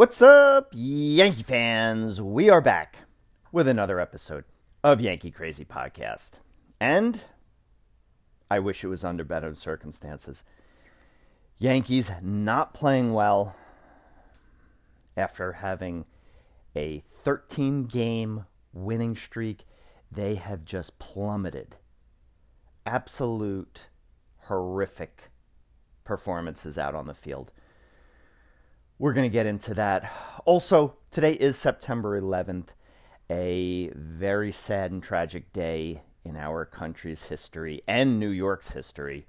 What's up, Yankee fans? We are back with another episode of Yankee Crazy Podcast. And I wish it was under better circumstances. Yankees not playing well after having a 13 game winning streak. They have just plummeted. Absolute horrific performances out on the field. We're going to get into that. Also, today is September 11th, a very sad and tragic day in our country's history and New York's history.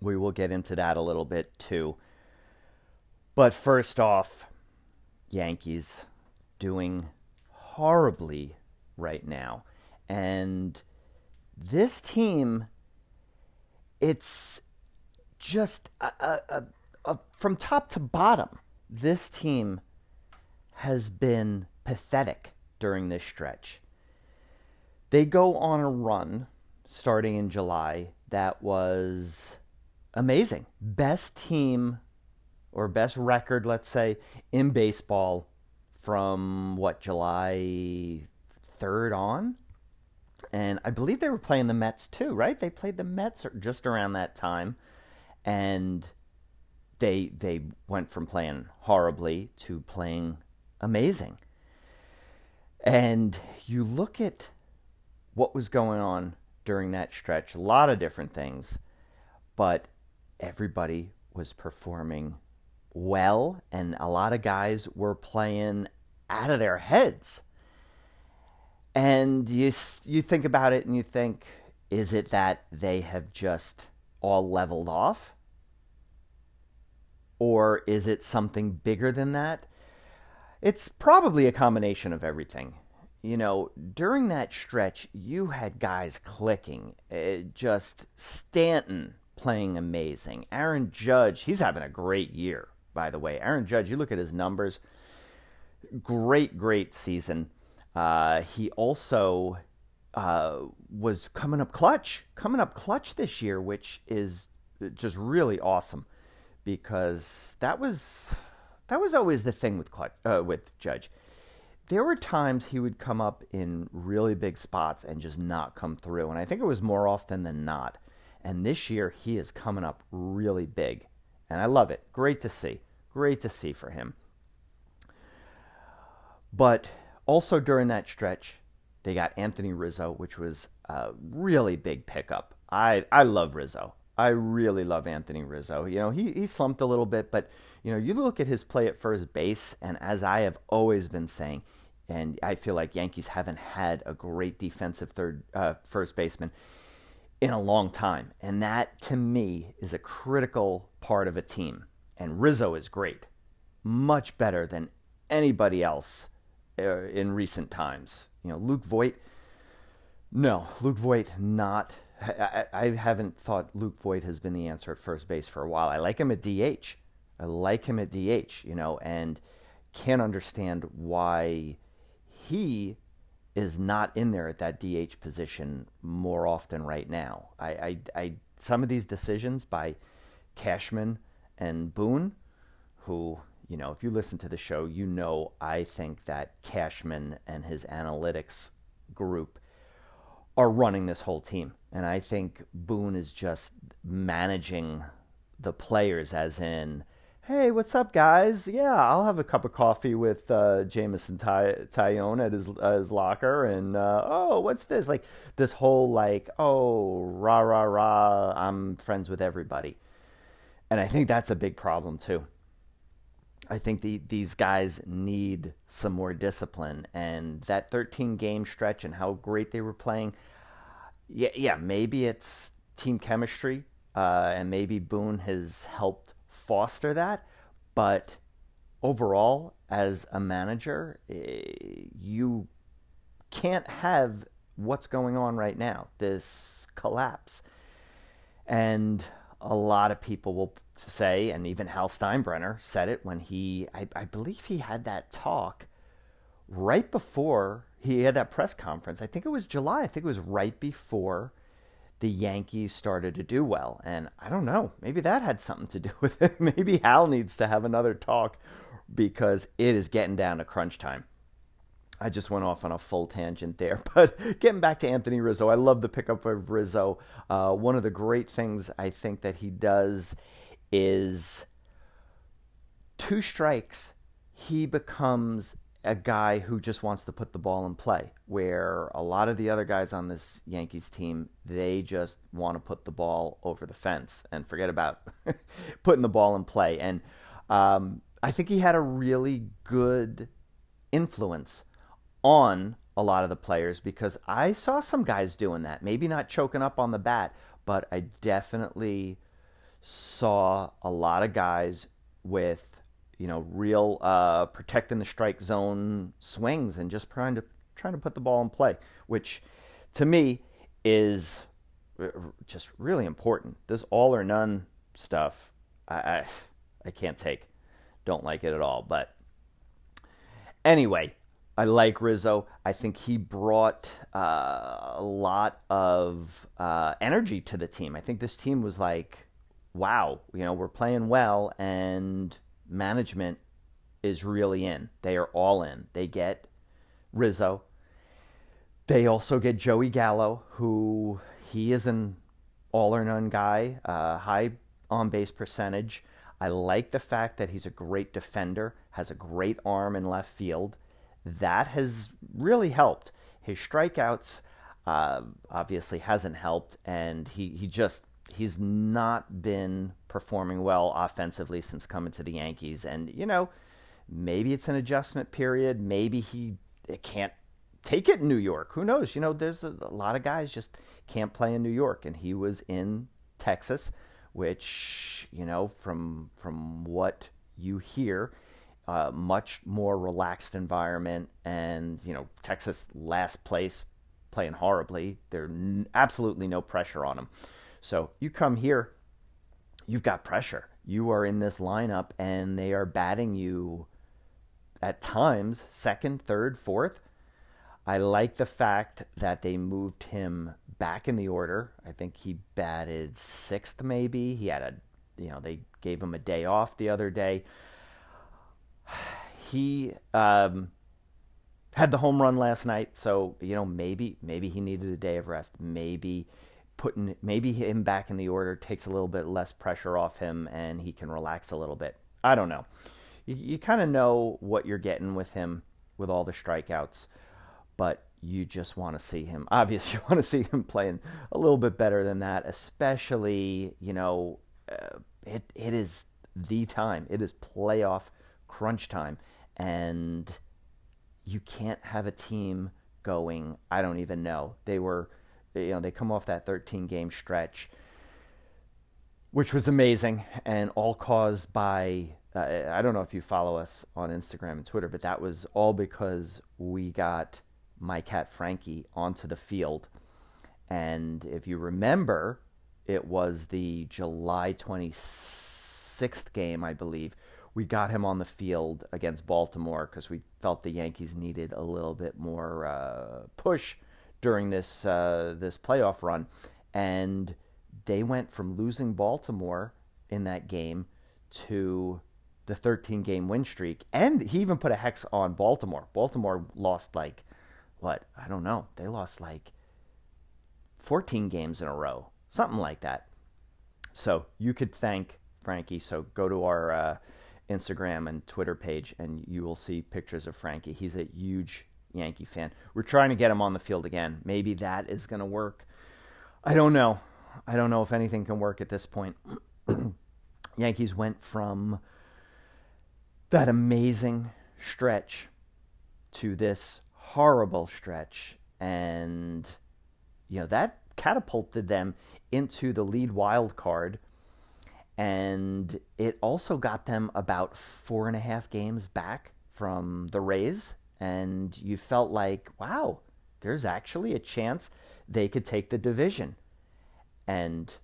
We will get into that a little bit too. But first off, Yankees doing horribly right now. And this team, it's just a, a, uh, from top to bottom, this team has been pathetic during this stretch. They go on a run starting in July that was amazing. Best team or best record, let's say, in baseball from what, July 3rd on? And I believe they were playing the Mets too, right? They played the Mets just around that time. And they they went from playing horribly to playing amazing. And you look at what was going on during that stretch, a lot of different things, but everybody was performing well and a lot of guys were playing out of their heads. And you you think about it and you think is it that they have just all leveled off? Or is it something bigger than that? It's probably a combination of everything. You know, during that stretch, you had guys clicking. Uh, just Stanton playing amazing. Aaron Judge, he's having a great year, by the way. Aaron Judge, you look at his numbers, great, great season. Uh, he also uh, was coming up clutch, coming up clutch this year, which is just really awesome because that was that was always the thing with uh, with Judge. There were times he would come up in really big spots and just not come through, and I think it was more often than not. And this year he is coming up really big, and I love it. Great to see. Great to see for him. But also during that stretch, they got Anthony Rizzo, which was a really big pickup. I I love Rizzo. I really love Anthony Rizzo. You know, he, he slumped a little bit, but, you know, you look at his play at first base, and as I have always been saying, and I feel like Yankees haven't had a great defensive third uh, first baseman in a long time. And that, to me, is a critical part of a team. And Rizzo is great, much better than anybody else uh, in recent times. You know, Luke Voit, no, Luke Voit not – I, I haven't thought Luke Voit has been the answer at first base for a while. I like him at DH. I like him at DH, you know, and can't understand why he is not in there at that DH position more often right now. I, I, I some of these decisions by Cashman and Boone, who you know, if you listen to the show, you know I think that Cashman and his analytics group are running this whole team. And I think Boone is just managing the players, as in, hey, what's up, guys? Yeah, I'll have a cup of coffee with uh, Jameson Ty- Taillon at his, uh, his locker. And, uh, oh, what's this? Like, this whole, like, oh, rah, rah, rah, I'm friends with everybody. And I think that's a big problem, too. I think the, these guys need some more discipline. And that 13 game stretch and how great they were playing, yeah, yeah, maybe it's team chemistry, uh, and maybe Boone has helped foster that. But overall, as a manager, eh, you can't have what's going on right now this collapse. And a lot of people will say, and even Hal Steinbrenner said it when he, I, I believe he had that talk right before he had that press conference. I think it was July. I think it was right before the Yankees started to do well. And I don't know, maybe that had something to do with it. maybe Hal needs to have another talk because it is getting down to crunch time. I just went off on a full tangent there. But getting back to Anthony Rizzo, I love the pickup of Rizzo. Uh, one of the great things I think that he does is two strikes, he becomes a guy who just wants to put the ball in play. Where a lot of the other guys on this Yankees team, they just want to put the ball over the fence and forget about putting the ball in play. And um, I think he had a really good influence on a lot of the players because I saw some guys doing that. Maybe not choking up on the bat, but I definitely saw a lot of guys with you know, real uh, protecting the strike zone swings and just trying to trying to put the ball in play, which to me is just really important. This all or none stuff, I, I, I can't take. Don't like it at all. But anyway, I like Rizzo. I think he brought uh, a lot of uh, energy to the team. I think this team was like, wow, you know, we're playing well and management is really in. They are all in. They get Rizzo. They also get Joey Gallo, who he is an all or none guy, uh, high on base percentage. I like the fact that he's a great defender, has a great arm in left field. That has really helped. His strikeouts uh, obviously hasn't helped, and he, he just he's not been performing well offensively since coming to the Yankees. And, you know, maybe it's an adjustment period. Maybe he can't take it in New York. Who knows? You know, there's a, a lot of guys just can't play in New York. And he was in Texas, which, you know, from, from what you hear, uh, much more relaxed environment. And, you know, Texas last place playing horribly. There's n- absolutely no pressure on him. So you come here, you've got pressure. You are in this lineup, and they are batting you at times second, third, fourth. I like the fact that they moved him back in the order. I think he batted sixth, maybe. He had a, you know, they gave him a day off the other day. He um, had the home run last night, so you know maybe maybe he needed a day of rest. Maybe putting maybe him back in the order takes a little bit less pressure off him and he can relax a little bit. I don't know. You, you kind of know what you're getting with him with all the strikeouts, but you just want to see him. Obviously, you want to see him playing a little bit better than that, especially, you know, uh, it, it is the time. It is playoff crunch time. And you can't have a team going, I don't even know. They were you know, they come off that 13 game stretch, which was amazing and all caused by. Uh, I don't know if you follow us on Instagram and Twitter, but that was all because we got my cat Frankie onto the field. And if you remember, it was the July 26th game, I believe. We got him on the field against Baltimore because we felt the Yankees needed a little bit more uh, push during this uh, this playoff run, and they went from losing Baltimore in that game to the 13 game win streak, and he even put a hex on Baltimore. Baltimore lost like what I don't know. They lost like 14 games in a row, something like that. So you could thank Frankie. So go to our uh, Instagram and Twitter page, and you will see pictures of Frankie. He's a huge Yankee fan. We're trying to get him on the field again. Maybe that is going to work. I don't know. I don't know if anything can work at this point. Yankees went from that amazing stretch to this horrible stretch and you know that catapulted them into the lead wild card and it also got them about four and a half games back from the Rays and you felt like, wow, there's actually a chance they could take the division. And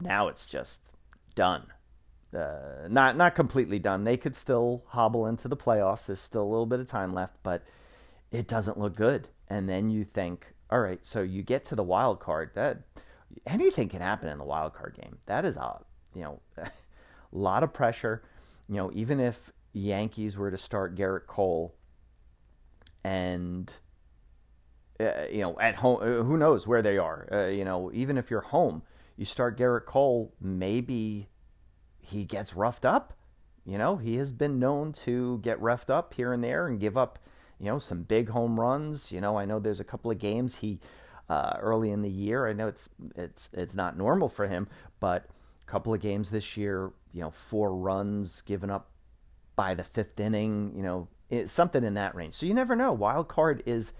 now it's just done. Uh, not not completely done. They could still hobble into the playoffs. There's still a little bit of time left, but it doesn't look good. And then you think, all right, so you get to the wild card. That anything can happen in the wild card game. That is a you know a lot of pressure. You know, even if Yankees were to start Gerrit Cole and uh, you know at home, uh, who knows where they are? Uh, you know, even if you're home, you start Gerrit Cole, maybe he gets roughed up. You know, he has been known to get roughed up here and there and give up, you know, some big home runs. You know, I know there's a couple of games he uh, early in the year. I know it's it's it's not normal for him, but a couple of games this year, you know, four runs given up by the fifth inning. You know, it's something in that range. So you never know. Wild card is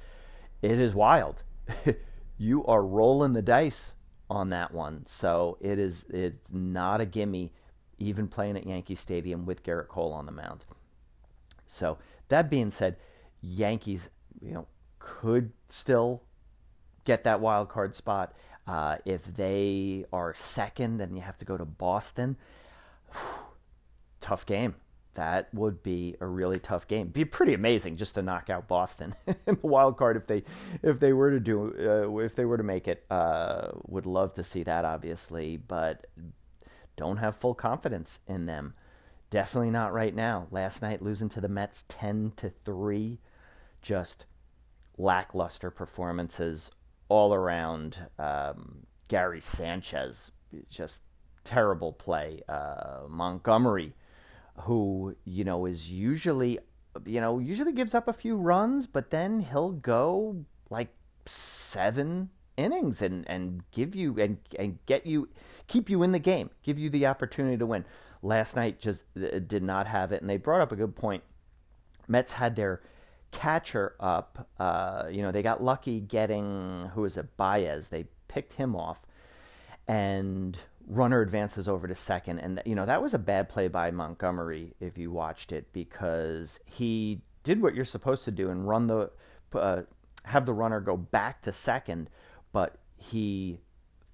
it is wild. you are rolling the dice on that one. So it is it's not a gimme, even playing at Yankee Stadium with Gerrit Cole on the mound. So that being said, Yankees, you know, could still get that wild card spot. Uh, if they are second and you have to go to Boston, tough game. That would be a really tough game. Be pretty amazing just to knock out Boston in the wild card if they if they were to do uh, if they were to make it. Uh, would love to see that, obviously, but don't have full confidence in them. Definitely not right now. Last night losing to the Mets ten to three, just lackluster performances all around. Um, Gary Sanchez, just terrible play. Uh, Montgomery, who you know is usually, you know, usually gives up a few runs, but then he'll go like seven innings and and give you and and get you keep you in the game, give you the opportunity to win. Last night just uh, did not have it, and they brought up a good point. Mets had their catcher up. Uh, you know, they got lucky getting who is it, Baez. They picked him off, and runner advances over to second. And you know that was a bad play by Montgomery if you watched it because he did what you're supposed to do and run the uh, have the runner go back to second, but he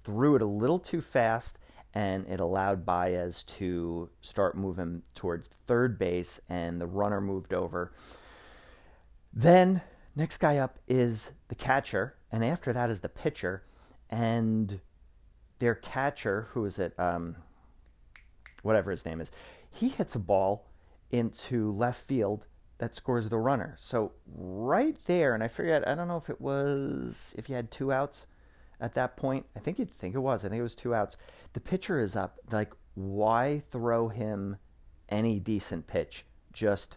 threw it a little too fast and it allowed Baez to start moving towards third base, and the runner moved over. Then next guy up is the catcher, and after that is the pitcher, and their catcher, who is it, um, whatever his name is, he hits a ball into left field that scores the runner. So right there, and I forget, I don't know if it was if you had two outs at that point. I think you'd think it was. I think it was two outs. The pitcher is up. Like, why throw him any decent pitch? Just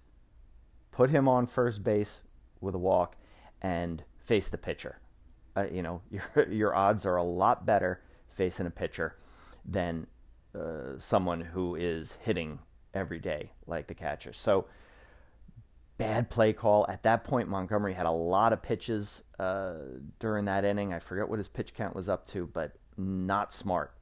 put him on first base with a walk and face the pitcher. Uh, you know, your your odds are a lot better facing a pitcher than uh, someone who is hitting every day like the catcher. So bad play call at that point. Montgomery had a lot of pitches uh, during that inning. I forget what his pitch count was up to, but not smart.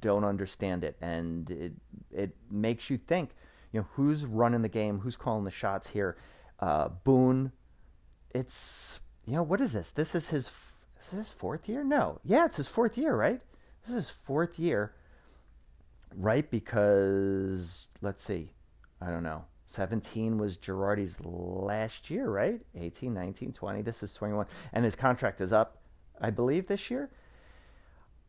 Don't understand it, and it it makes you think you know, who's running the game, who's calling the shots here. Uh, Boone, it's, you know, what is this? This is his, is his fourth year? No. Yeah, it's his fourth year, right? This is fourth year, right? Because, let's see, I don't know. 17 was Girardi's last year, right? 18, 19, 20. This is 21. And his contract is up, I believe, this year.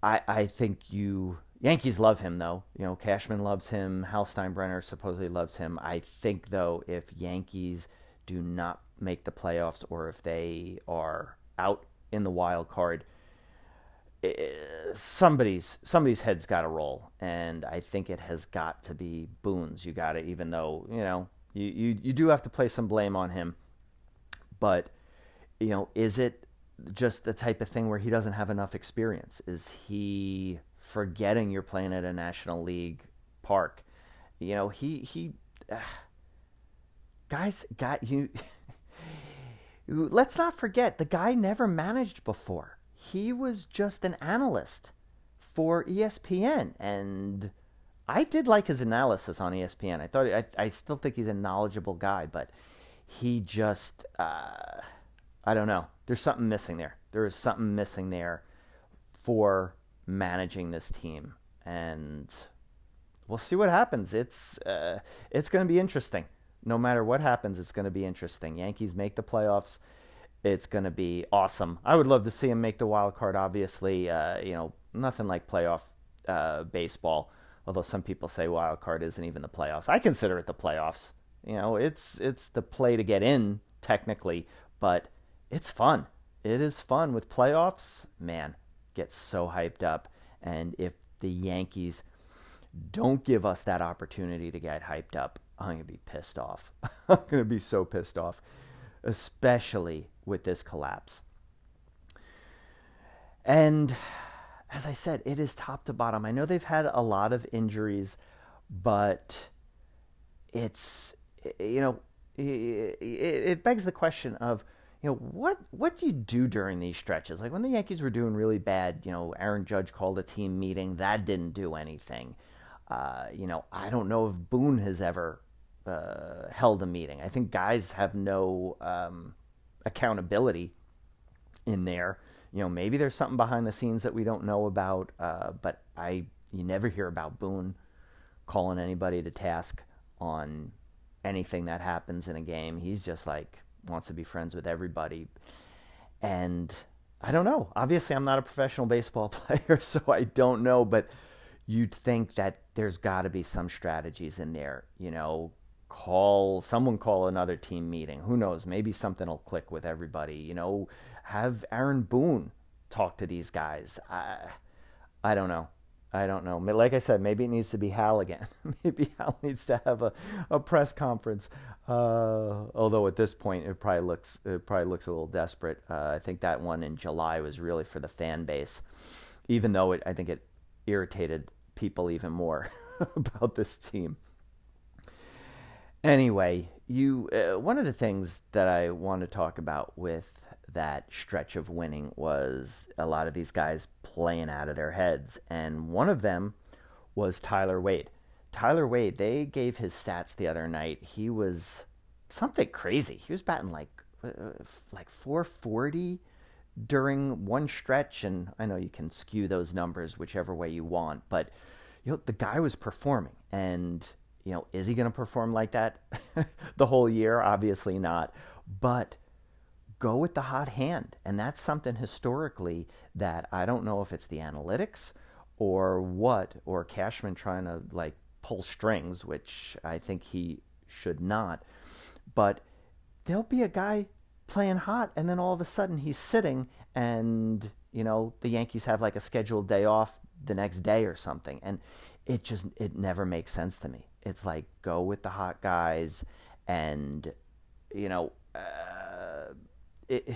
I, I think you Yankees love him though. You know, Cashman loves him. Hal Steinbrenner supposedly loves him. I think though, if Yankees do not make the playoffs or if they are out in the wild card, Eh, eh, somebody's somebody's head's got to roll, and I think it has got to be Boone's. You got to, even though you know you, you you do have to place some blame on him, but you know, is it just the type of thing where he doesn't have enough experience? Is he forgetting you're playing at a National League park. You know, he he guys got you let's not forget the guy never managed before. He was just an analyst for ESPN and I did like his analysis on ESPN. I thought I, I still think he's a knowledgeable guy, but he just uh, I don't know. There's something missing there. There is something missing there for managing this team, and we'll see what happens. It's uh, it's going to be interesting. No matter what happens, it's going to be interesting. Yankees make the playoffs. It's going to be awesome. I would love to see him make the wild card. Obviously, uh, you know, nothing like playoff uh, baseball. Although some people say wild card isn't even the playoffs. I consider it the playoffs. You know, it's it's the play to get in technically, but it's fun. It is fun with playoffs. Man, gets so hyped up. And if the Yankees don't give us that opportunity to get hyped up, I'm to be pissed off. I'm to be so pissed off, especially with this collapse. And as I said, it is top to bottom. I know they've had a lot of injuries, but it's, you know, it, begs the question of, you know, what what do you do during these stretches? Like when the Yankees were doing really bad, you know, Aaron Judge called a team meeting. That didn't do anything. Uh, you know, I don't know if Boone has ever uh, held a meeting. I think guys have no um, accountability in there. You know, maybe there's something behind the scenes that we don't know about, uh, but I you never hear about Boone calling anybody to task on anything that happens in a game. He's just like wants to be friends with everybody. And I don't know. Obviously, I'm not a professional baseball player, so I don't know, but you'd think that there's got to be some strategies in there, you know, call someone call another team meeting. Who knows? Maybe something will click with everybody. You know, have Aaron Boone talk to these guys. I, I don't know. I don't know. Like I said, maybe it needs to be Hal again. maybe Hal needs to have a, a press conference. Uh, although at this point, it probably looks it probably looks a little desperate. Uh, I think that one in July was really for the fan base, even though it, I think it irritated people even more about this team. Anyway, you uh, one of the things that I want to talk about with that stretch of winning was a lot of these guys playing out of their heads, and one of them was Tyler Wade. Tyler Wade, they gave his stats the other night. He was something crazy. He was batting like uh, like 440 during one stretch, and I know you can skew those numbers whichever way you want, but you know the guy was performing, and you know, is he going to perform like that the whole year? Obviously not. But go with the hot hand. And that's something historically that I don't know if it's the analytics or what, or Cashman trying to like pull strings, which I think he should not. But there'll be a guy playing hot, and then all of a sudden he's sitting, and, you know, the Yankees have like a scheduled day off the next day or something. And it just, it never makes sense to me. It's like go with the hot guys, and you know, uh, it,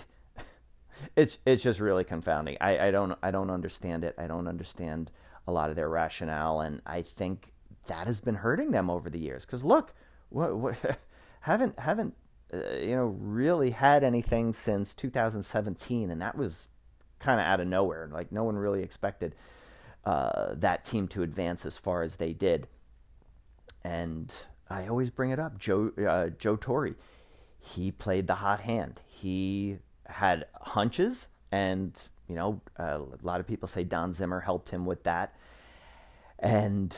it's it's just really confounding. I, I don't I don't understand it. I don't understand a lot of their rationale, and I think that has been hurting them over the years. Because look, what, what, haven't haven't uh, you know really had anything since 2017, and that was kind of out of nowhere. Like no one really expected uh, that team to advance as far as they did and I always bring it up. Joe uh, Joe Torre, he played the hot hand. He had hunches, and you know a lot of people say Don Zimmer helped him with that. And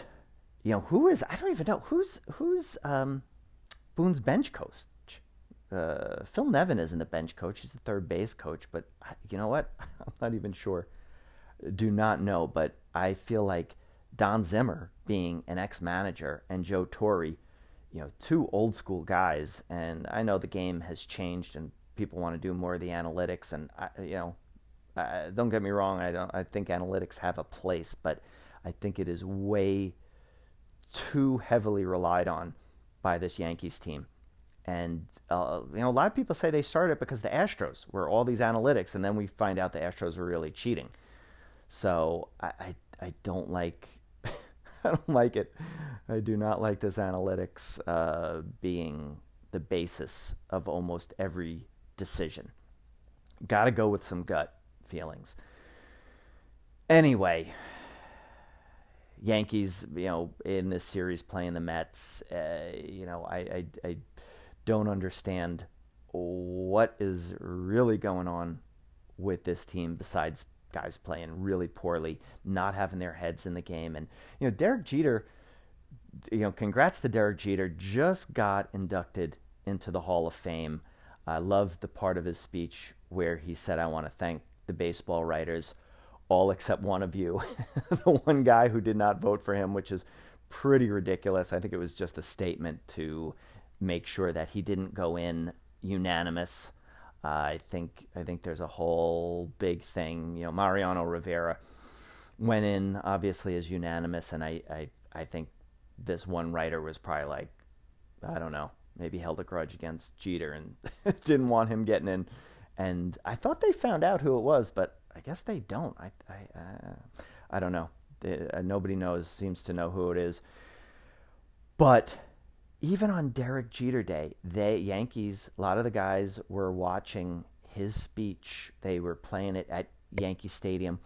you know who is I don't even know who's who's um, Boone's bench coach. Uh, Phil Nevin isn't the bench coach; he's the third base coach. But you know what? I'm not even sure. Do not know, but I feel like Don Zimmer being an ex-manager and Joe Torre, you know, two old school guys. And I know the game has changed and people want to do more of the analytics. And I, you know, I, don't get me wrong. I don't. I think analytics have a place, but I think it is way too heavily relied on by this Yankees team. And uh, you know, a lot of people say they started because the Astros were all these analytics, and then we find out the Astros were really cheating. So I, I, I don't like I don't like it. I do not like this analytics uh, being the basis of almost every decision. Got to go with some gut feelings. Anyway, Yankees, you know, in this series playing the Mets, uh, you know, I, I, I don't understand what is really going on with this team besides guys playing really poorly, not having their heads in the game. And, you know, Derek Jeter, you know, congrats to Derek Jeter, just got inducted into the Hall of Fame. I love the part of his speech where he said, I want to thank the baseball writers all except one of you, the one guy who did not vote for him, which is pretty ridiculous. I think it was just a statement to make sure that he didn't go in unanimous. I think I think there's a whole big thing. You know, Mariano Rivera went in obviously as unanimous, and I I, I think this one writer was probably like, I don't know, maybe held a grudge against Jeter and didn't want him getting in. And I thought they found out who it was, but I guess they don't. I I uh, I don't know. They, uh, nobody knows seems to know who it is. But even on Derek Jeter Day, the Yankees, a lot of the guys were watching his speech. They were playing it at Yankee Stadium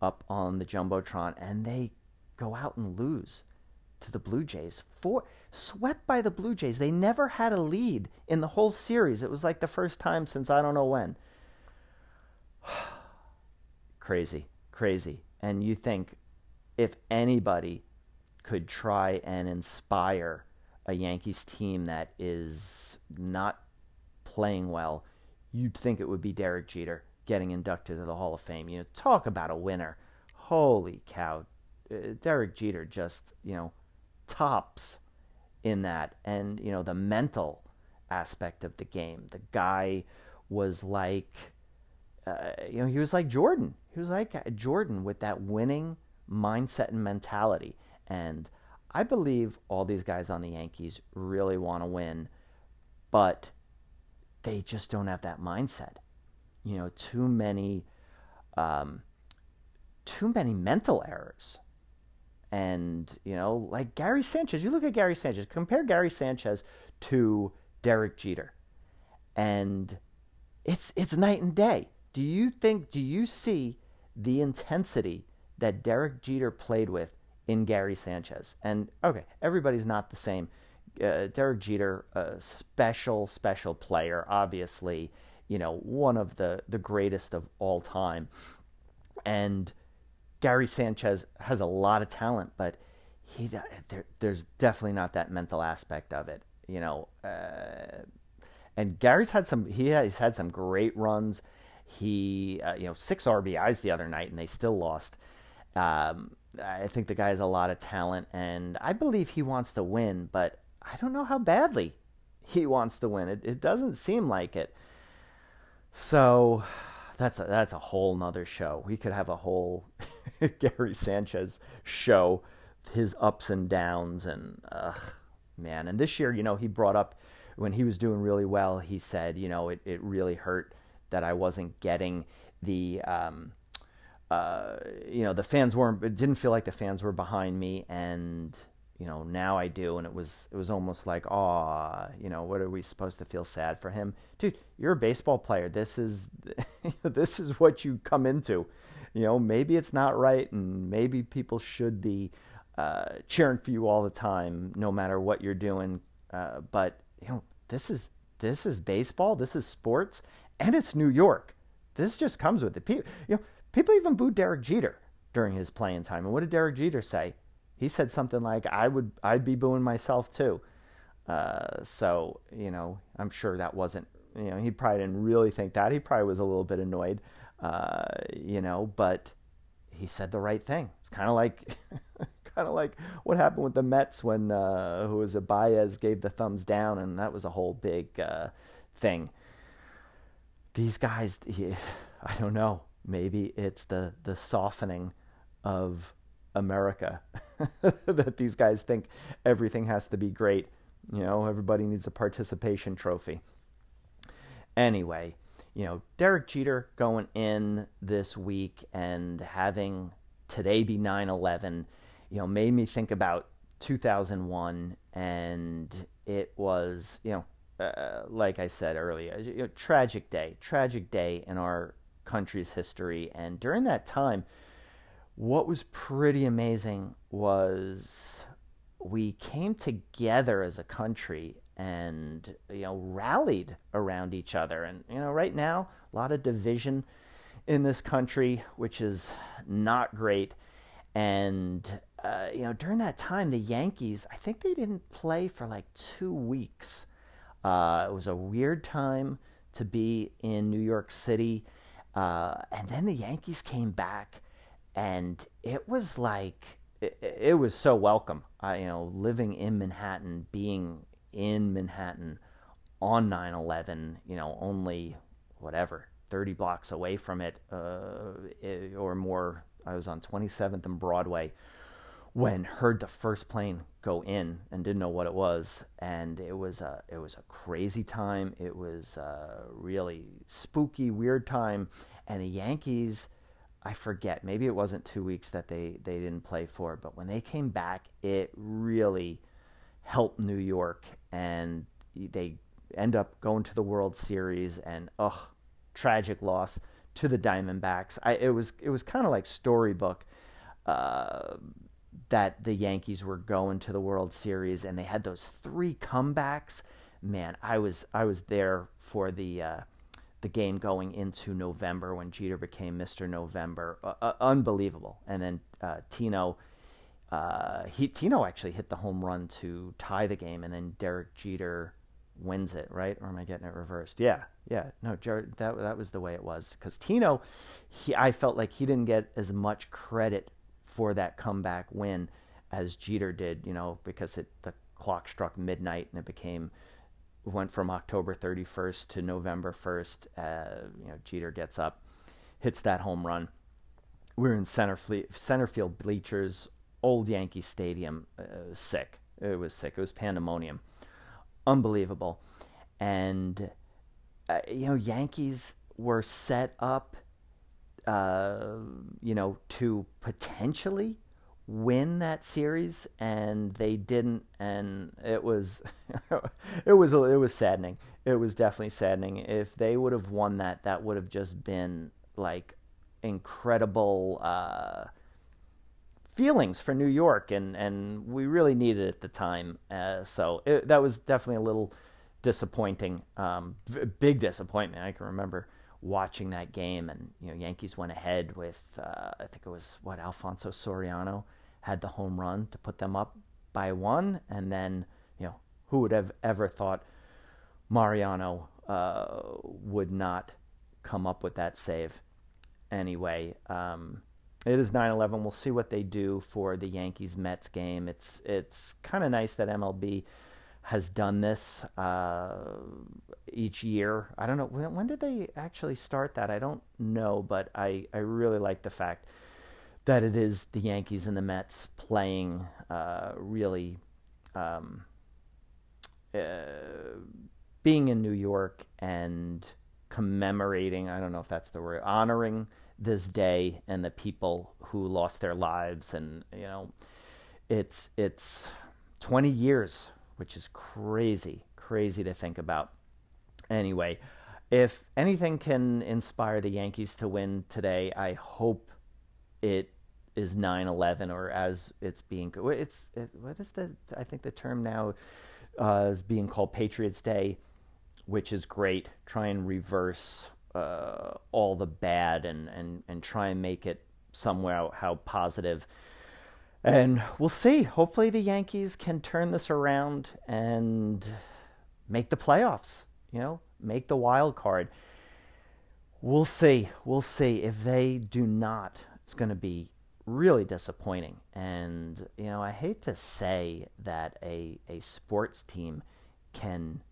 up on the Jumbotron and they go out and lose to the Blue Jays. Four swept by the Blue Jays. They never had a lead in the whole series. It was like the first time since I don't know when. crazy, crazy. And you think if anybody could try and inspire a Yankees team that is not playing well, you'd think it would be Derek Jeter getting inducted to the Hall of Fame. You know, talk about a winner. Holy cow. Uh, Derek Jeter just, you know, tops in that. And, you know, the mental aspect of the game. The guy was like, uh, you know, he was like Jordan. He was like Jordan with that winning mindset and mentality. And I believe all these guys on the Yankees really want to win, but they just don't have that mindset. You know, too many, um, too many mental errors. And, you know, like Gary Sanchez, you look at Gary Sanchez, compare Gary Sanchez to Derek Jeter. And it's it's night and day. Do you think do you see the intensity that Derek Jeter played with in Gary Sanchez. And okay, everybody's not the same. Uh, Derek Jeter, a special, special player, obviously, you know, one of the, the greatest of all time. And Gary Sanchez has a lot of talent, but he there, there's definitely not that mental aspect of it, you know. Uh, and Gary's had some he has had some great runs. He uh, you know six RBIs the other night, and they still lost. Um, I think the guy has a lot of talent, and I believe he wants to win, but I don't know how badly he wants to win. It, it doesn't seem like it. So that's a, that's a whole nother show. We could have a whole Gary Sanchez show, his ups and downs, and uh, man. And this year, you know, he brought up when he was doing really well. He said, you know, it, it really hurt that I wasn't getting the um, uh, you know, the fans weren't. It didn't feel like the fans were behind me, and you know, now I do, and it was it was almost like, oh, you know, what are we supposed to feel sad for him, dude? You're a baseball player. This is this is what you come into. You know, maybe it's not right, and maybe people should be uh, cheering for you all the time, no matter what you're doing. Uh, but you know, this is this is baseball. This is sports, and it's New York. This just comes with it. People, you know People even booed Derek Jeter during his playing time. And what did Derek Jeter say? He said something like, "I would, I'd be booing myself too." Uh, so you know, I'm sure that wasn't. You know, he probably didn't really think that. He probably was a little bit annoyed. Uh, you know, but he said the right thing. It's kind of like, kind of like what happened with the Mets when uh, who was it? Baez gave the thumbs down, and that was a whole big uh, thing. These guys, he, I don't know maybe it's the the softening of America that these guys think everything has to be great. You know, everybody needs a participation trophy. Anyway, you know, Derek Jeter going in this week and having today be 9 11, you know, made me think about 2001. And it was, you know, uh, like I said earlier, know, tragic day, tragic day in our country's history. And during that time, what was pretty amazing was we came together as a country and you know rallied around each other. And you know right now a lot of division in this country which is not great. And uh, you know during that time the yankees i think they didn't play for like two weeks. Uh, it was a weird time to be in new york city uh, and then the Yankees came back and it was like it, it was so welcome. I, you know, living in Manhattan, being in Manhattan on 9/11, you know, only whatever 30 blocks away from it, uh, or more. I was on 27th and Broadway when heard the first plane go in and didn't know what it was, and it was a it was a crazy time. It was a really spooky, weird time, and the Yankees. I forget. Maybe it wasn't two weeks that they, they didn't play for, but when they came back, it really helped New York, and they end up going to the World Series. And ugh, tragic loss to the Diamondbacks. I, it was it was kind of like storybook uh, that the Yankees were going to the World Series, and they had those three comebacks. Man, I was I was there for the uh, the game going into November when Jeter became Mr. November. Uh, uh, unbelievable. And then uh, Tino. Uh, he Tino actually hit the home run to tie the game, and then Derek Jeter wins it, right? Or am I getting it reversed? Yeah, yeah. No, Jared, that that was the way it was. Because Tino, he, I felt like he didn't get as much credit for that comeback win as Jeter did. You know, because it the clock struck midnight and it became went from October 31st to November 1st. Uh, you know, Jeter gets up, hits that home run. We are in center fle- center field bleachers, old Yankee Stadium. Uh, sick. It was sick. It was pandemonium unbelievable. And uh, you know, Yankees were set up, uh, you know, to potentially win that series, and they didn't. And it was, it was, it was saddening. It was definitely saddening. If they would have won that, that would have just been like incredible. Uh, feelings for New York, and, and we really needed it at the time. Uh, so it, that was definitely a little disappointing, um, big disappointment. I can remember watching that game, and you know Yankees went ahead with uh, I think it was what Alfonso Soriano had the home run to put them up by one, and then you know who would have ever thought Mariano uh, would not come up with that save anyway. Um, it is 9/11. We'll see what they do for the Yankees Mets game. It's it's kind of nice that MLB has done this uh, each year. I don't know when, when, did they actually start that. I don't know, but I I really like the fact that it is the Yankees and the Mets playing uh, really. Um, uh, being in New York and commemorating, I don't know if that's the word, honoring this day and the people who lost their lives and you know it's it's 20 years which is crazy crazy to think about anyway if anything can inspire the Yankees to win today I hope it is 9/11 or as it's being it's it, what is the I think the term now uh, is being called Patriots Day which is great try and reverse uh, all the bad and, and, and try and make it somewhere how positive. And we'll see. Hopefully, the Yankees can turn this around and make the playoffs. You know, make the wild card. We'll see. We'll see. If they do not, it's going to be really disappointing. And you know, I hate to say that a a sports team can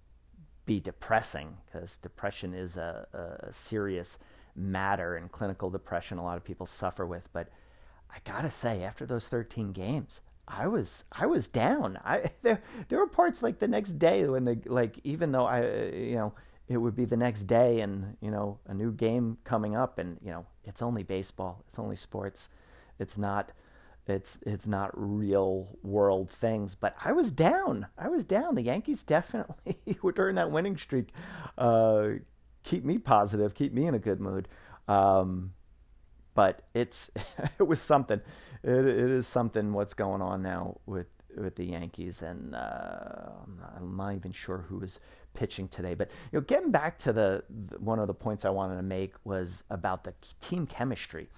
be depressing because depression is a, a, serious matter and clinical depression a lot of people suffer with. But I gotta say, after those 13 games, I was I was down. I there there were parts like the next day when the like even though I you know it would be the next day and you know a new game coming up and you know it's only baseball, it's only sports, it's not it's it's not real world things. But I was down. I was down. The Yankees definitely were during that winning streak. Uh, keep me positive. Keep me in a good mood. Um, but it's it was something. It, it is something. What's going on now with with the Yankees, and uh, I'm, not, I'm, not, even sure who is pitching today. But you know, getting back to the, the one of the points I wanted to make was about the team chemistry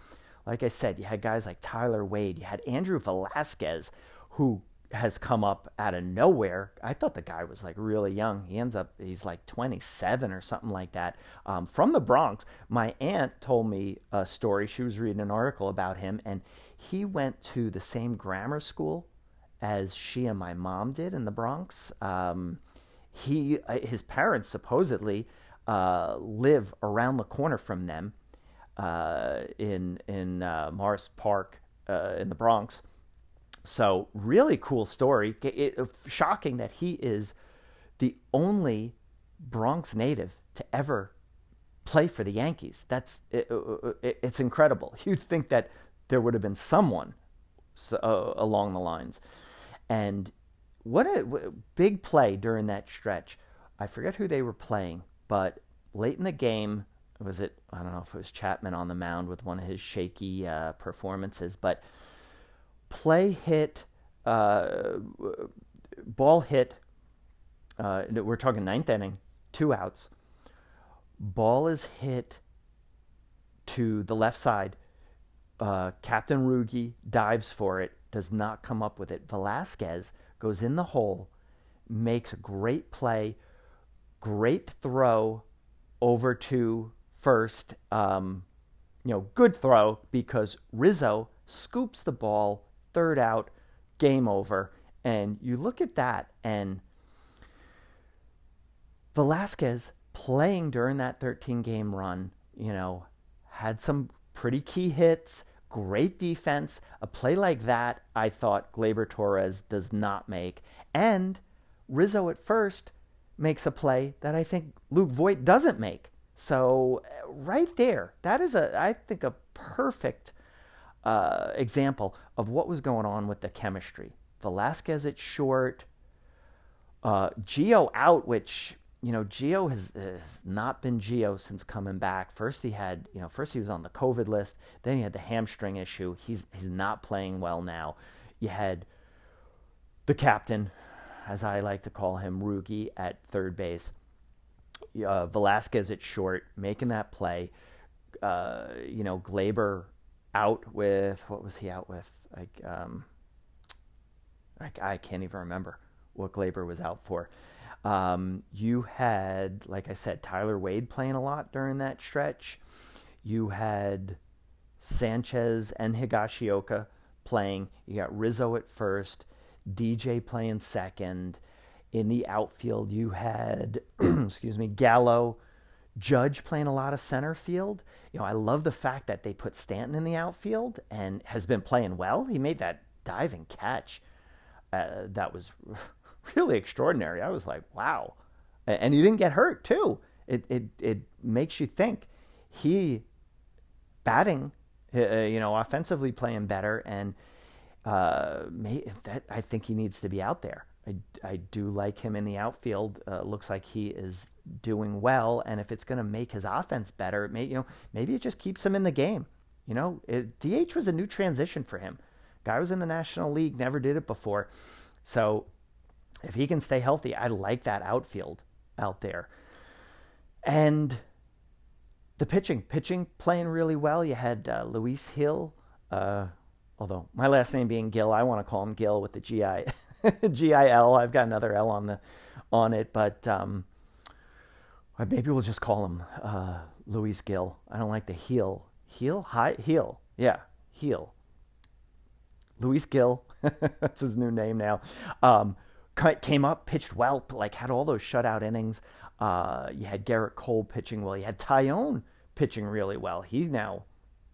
like I said, you had guys like Tyler Wade, you had Andrew Velazquez, who has come up out of nowhere. I thought the guy was like really young. He ends up, he's like 27 or something like that um, from the Bronx. My aunt told me a story. She was reading an article about him, and he went to the same grammar school as she and my mom did in the Bronx. Um, he, uh, his parents supposedly uh, live around the corner from them uh, in in uh, Morris Park uh, in the Bronx so, really cool story. It, it, shocking that he is the only Bronx native to ever play for the Yankees. That's it, it's incredible. You'd think that there would have been someone uh, along the lines. And what a, what a big play during that stretch. I forget who they were playing, but late in the game, was it, I don't know if it was Chapman on the mound with one of his shaky uh, performances, but play hit, uh, ball hit. Uh, we're talking ninth inning, two outs. Ball is hit to the left side. Uh, Captain Rugi dives for it, does not come up with it. Velazquez goes in the hole, makes a great play, great throw over to first. Um, you know, good throw because Rizzo scoops the ball third out, game over. And you look at that, and Velazquez playing during that 13 game run, you know, had some pretty key hits, great defense. A play like that, I thought Gleyber Torres does not make. And Rizzo at first makes a play that I think Luke Voit doesn't make. So, right there, that is a, I think, a perfect uh, example of what was going on with the chemistry. Velazquez at short, uh, Gio out, which you know Gio has, has not been Gio since coming back. First he had you know first he was on the COVID list, then he had the hamstring issue. He's he's not playing well now. You had the captain, as I like to call him, Rugi at third base. Uh, Velazquez at short, making that play. Uh, you know, Gleyber out with what was he out with? Like um, I, I can't even remember what Gleyber was out for. Um, you had, like I said, Tyler Wade playing a lot during that stretch. You had Sanchez and Higashioka playing. You got Rizzo at first, DJ playing second. In the outfield, you had, excuse me, Gallo, Judge playing a lot of center field. You know, I love the fact that they put Stanton in the outfield and has been playing well. He made that diving catch uh, that was really extraordinary. I was like, wow. And he didn't get hurt too. It it it makes you think he batting, uh, you know, offensively playing better, and uh, may, that I think he needs to be out there. I, I do like him in the outfield. Uh, looks like he is doing well, and if it's going to make his offense better, it may you know maybe it just keeps him in the game. You know, it, DH was a new transition for him. Guy was in the National League, never did it before, so if he can stay healthy, I like that outfield out there. And the pitching, pitching playing really well. You had uh, Luis Gil, uh, although my last name being Gill, I want to call him Gill with the GI. G I L. I've got another L on the on it, but um, maybe we'll just call him uh, Luis Gill. I don't like the heel. Heel? High heel. Yeah, heel. Luis Gill. That's his new name now. Um, came up, pitched well, like had all those shutout innings. Uh, you had Gerrit Cole pitching well. You had Taillon pitching really well. He's now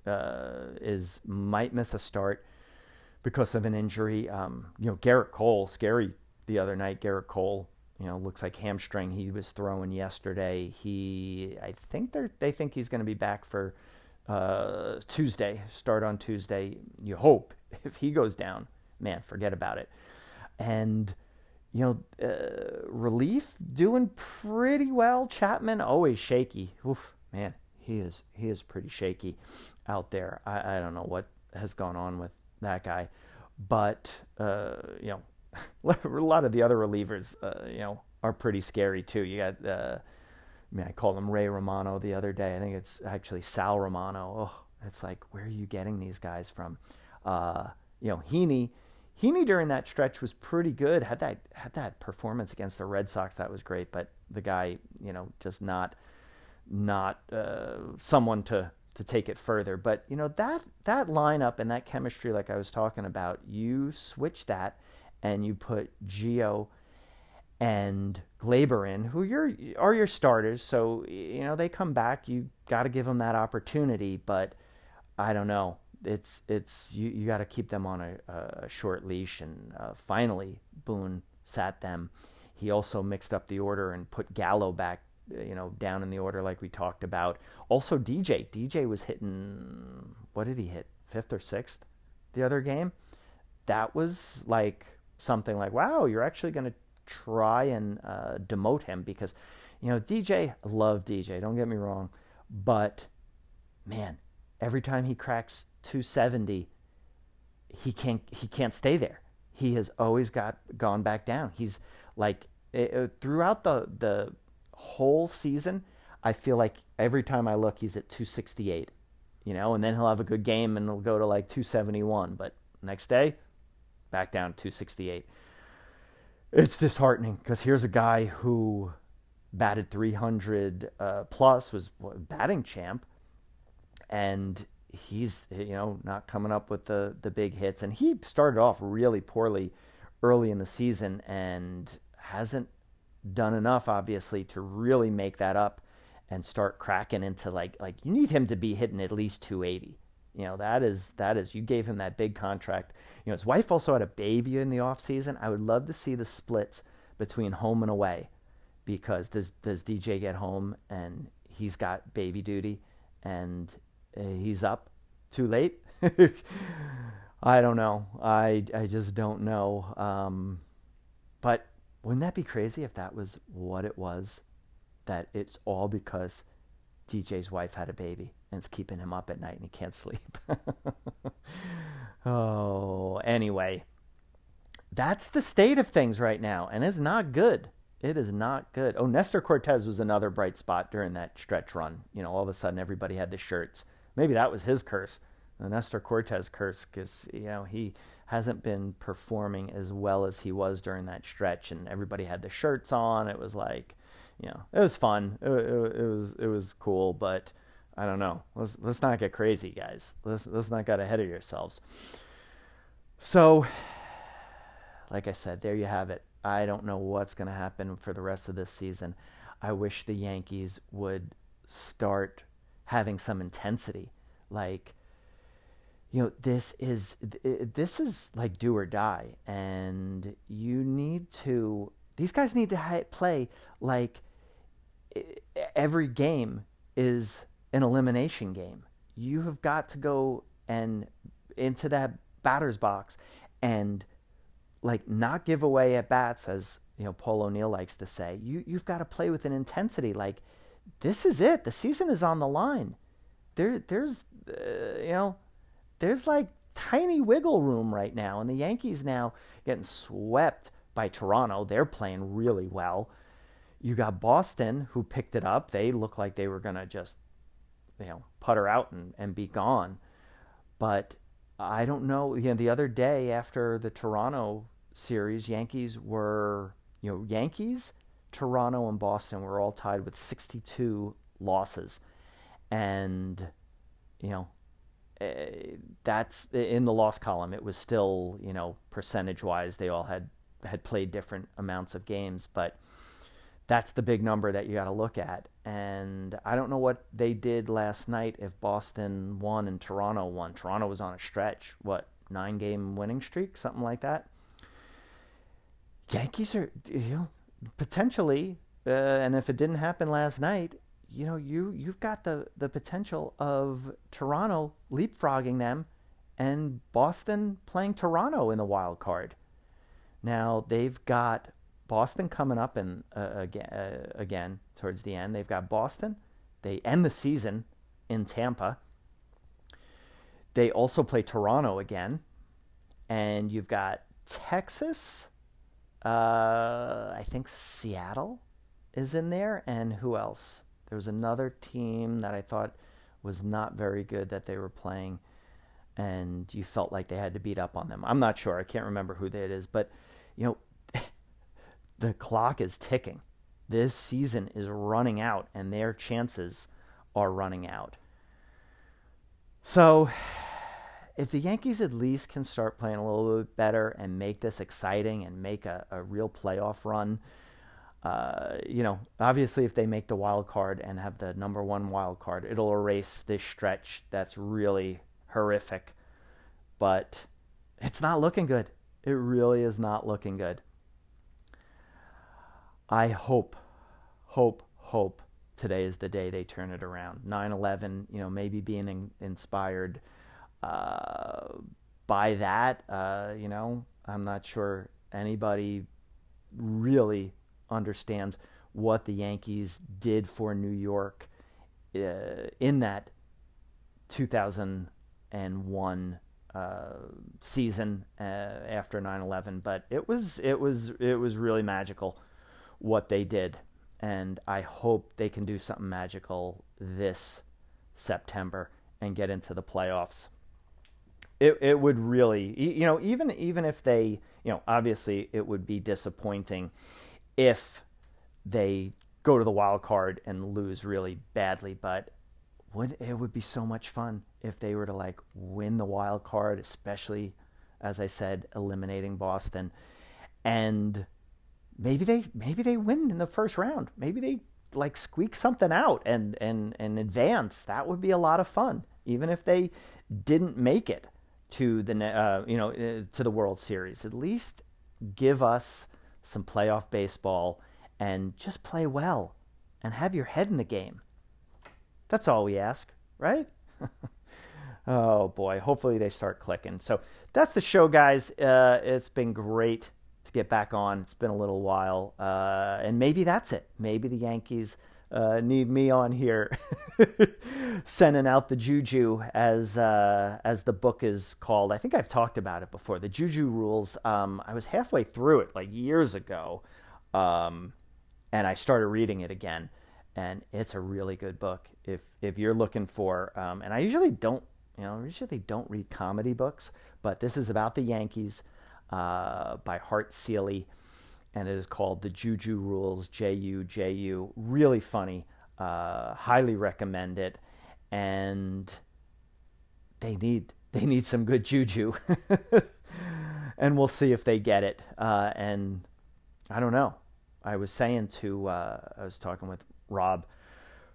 uh, is might miss a start because of an injury. Um, you know, Gerrit Cole, scary the other night. Gerrit Cole, you know, looks like hamstring. He was throwing yesterday. He, I think they they think he's going to be back for uh, Tuesday. Start on Tuesday. You hope if he goes down, man, forget about it. And you know, uh, relief doing pretty well. Chapman always shaky. Oof, man, he is he is pretty shaky out there. I, I don't know what has gone on with that guy. But uh, you know, a lot of the other relievers, uh, you know, are pretty scary too. You got, uh, I mean, I called him Ray Romano the other day. I think it's actually Sal Romano. Oh, it's like, where are you getting these guys from? Uh, you know, Heaney, Heaney during that stretch was pretty good. Had that had that performance against the Red Sox that was great, but the guy, you know, just not not uh, someone to to take it further. But you know that that lineup and that chemistry, like I was talking about, you switch that and you put Gio and Gleyber in, who your are your starters. So you know they come back. You got to give them that opportunity. But I don't know. It's it's you you got to keep them on a, a short leash. And uh, finally, Boone sat them. He also mixed up the order and put Gallo back you know, down in the order like we talked about. Also, DJ. DJ was hitting, what did he hit? Fifth or sixth the other game? That was like something like, wow, you're actually going to try and uh, demote him because, you know, DJ, love DJ, don't get me wrong, but man, every time he cracks 270, he can't he can't stay there. He has always got gone back down. He's like it, throughout the the whole season, I feel like every time I look, he's at 268, you know, and then he'll have a good game and he'll go to like 271. But next day, back down 268. It's disheartening because here's a guy who batted 300 uh, plus, was batting champ, and he's you know not coming up with the the big hits. And he started off really poorly early in the season and hasn't done enough, obviously, to really make that up and start cracking into like like you need him to be hitting at least 280. You know that is that is you gave him that big contract. You know his wife also had a baby in the off season. I would love to see the splits between home and away, because does does DJ get home and he's got baby duty and uh, he's up too late? I don't know. I I just don't know. Um, but wouldn't that be crazy if that was what it was? That it's all because DJ's wife had a baby and it's keeping him up at night and he can't sleep. oh, anyway, that's the state of things right now, and it's not good. It is not good. Oh, Nestor Cortes was another bright spot during that stretch run. You know, all of a sudden everybody had the shirts. Maybe that was his curse, the Nestor Cortes curse, because you know he hasn't been performing as well as he was during that stretch, and everybody had the shirts on. It was like, you know, it was fun. It, it, it was it was cool, but I don't know. Let's let's not get crazy, guys. Let's let's not get ahead of yourselves. So, like I said, there you have it. I don't know what's going to happen for the rest of this season. I wish the Yankees would start having some intensity. Like you know this is this is like do or die. And you need to these guys need to play like every game is an elimination game. You have got to go and into that batter's box and like not give away at bats as you know Paul O'Neill likes to say. You you've got to play with an intensity like this is it. The season is on the line. There there's uh, you know there's like tiny wiggle room right now. And the Yankees now getting swept by Toronto. They're playing really well. You got Boston who picked it up. They look like they were going to just, you know, putter out and, and be gone. But I don't know. You know, the other day after the Toronto series, Yankees were, you know, Yankees, Toronto, and Boston were all tied with 62 losses. And, you know, that's in the loss column. It was still, you know, percentage wise, they all had had played different amounts of games, but that's the big number that you got to look at. And I don't know what they did last night if Boston won and Toronto won. Toronto was on a stretch, what nine game winning streak, something like that. Yankees are, you know, potentially, uh, and if it didn't happen last night, you know, you you've got the the potential of Toronto leapfrogging them and Boston playing Toronto in the wild card. Now they've got Boston coming up and uh, again, uh, again towards the end. They've got Boston. They end the season in Tampa. They also play Toronto again, and you've got Texas. Uh, I think Seattle is in there, and who else? There was another team that I thought was not very good that they were playing. and you felt like they had to beat up on them. I'm not sure. I can't remember who that is, but you know, the clock is ticking. This season is running out, and their chances are running out. So, if the Yankees at least can start playing a little bit better and make this exciting and make a, a real playoff run, uh, you know, obviously if they make the wild card and have the number one wild card, it'll erase this stretch that's really horrific. But it's not looking good. It really is not looking good. I hope, hope, hope today is the day they turn it around. 9 11, you know, maybe being in, inspired uh, by that, uh, you know, I'm not sure anybody really understands what the Yankees did for New York uh, in that 2001 uh, season uh, after 9/11, but it was it was it was really magical what they did, and I hope they can do something magical this September and get into the playoffs. It it would really you know even even if they you know obviously it would be disappointing if they go to the wild card and lose really badly, but would it would be so much fun if they were to like win the wild card, especially as I said, eliminating Boston, and maybe they maybe they win in the first round. Maybe they like squeak something out and and and advance. That would be a lot of fun, even if they didn't make it to the uh, you know uh, to the World Series. At least give us some playoff baseball and just play well and have your head in the game. That's all we ask, right? oh boy, hopefully they start clicking. So that's the show, guys. Uh, it's been great to get back on. It's been a little while, uh, and maybe that's it. Maybe the Yankees uh, need me on here, sending out the juju as uh, as the book is called. I think I've talked about it before. The Juju Rules. Um, I was halfway through it like years ago, um, and I started reading it again, and it's a really good book. If if you're looking for, um, and I usually don't, you know, usually don't read comedy books, but this is about the Yankees uh, by Hart Seely and it is called The Juju Rules, J U J U. Really funny. Uh, highly recommend it. And they need they need some good juju, and we'll see if they get it. Uh, and I don't know. I was saying to uh, I was talking with Rob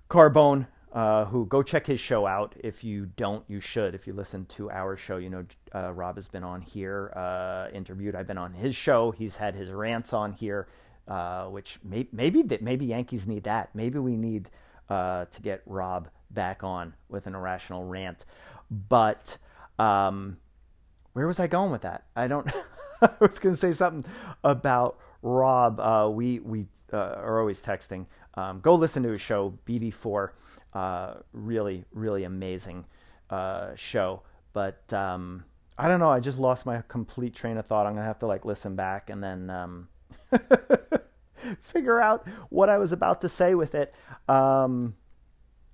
Carbone uh, who go check his show out. If you don't, you should. If you listen to our show, you know uh, Rob has been on here, uh, interviewed. I've been on his show. He's had his rants on here, uh, which may, maybe maybe Yankees need that. Maybe we need uh, to get Rob back on with an irrational rant. But um, where was I going with that? I don't. I was going to say something about Rob. We we are always texting. Um, go listen to his show, BD4. Uh, really, really amazing uh, show. But um, I don't know. I just lost my complete train of thought. I'm gonna have to like listen back and then um, figure out what I was about to say with it. Um,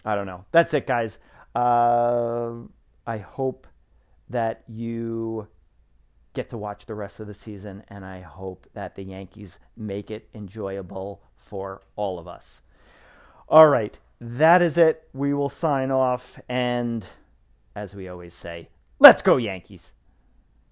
I don't know. That's it, guys. Uh, I hope that you get to watch the rest of the season, and I hope that the Yankees make it enjoyable for all of us. All right that is it. We will sign off. And as we always say, let's go, Yankees.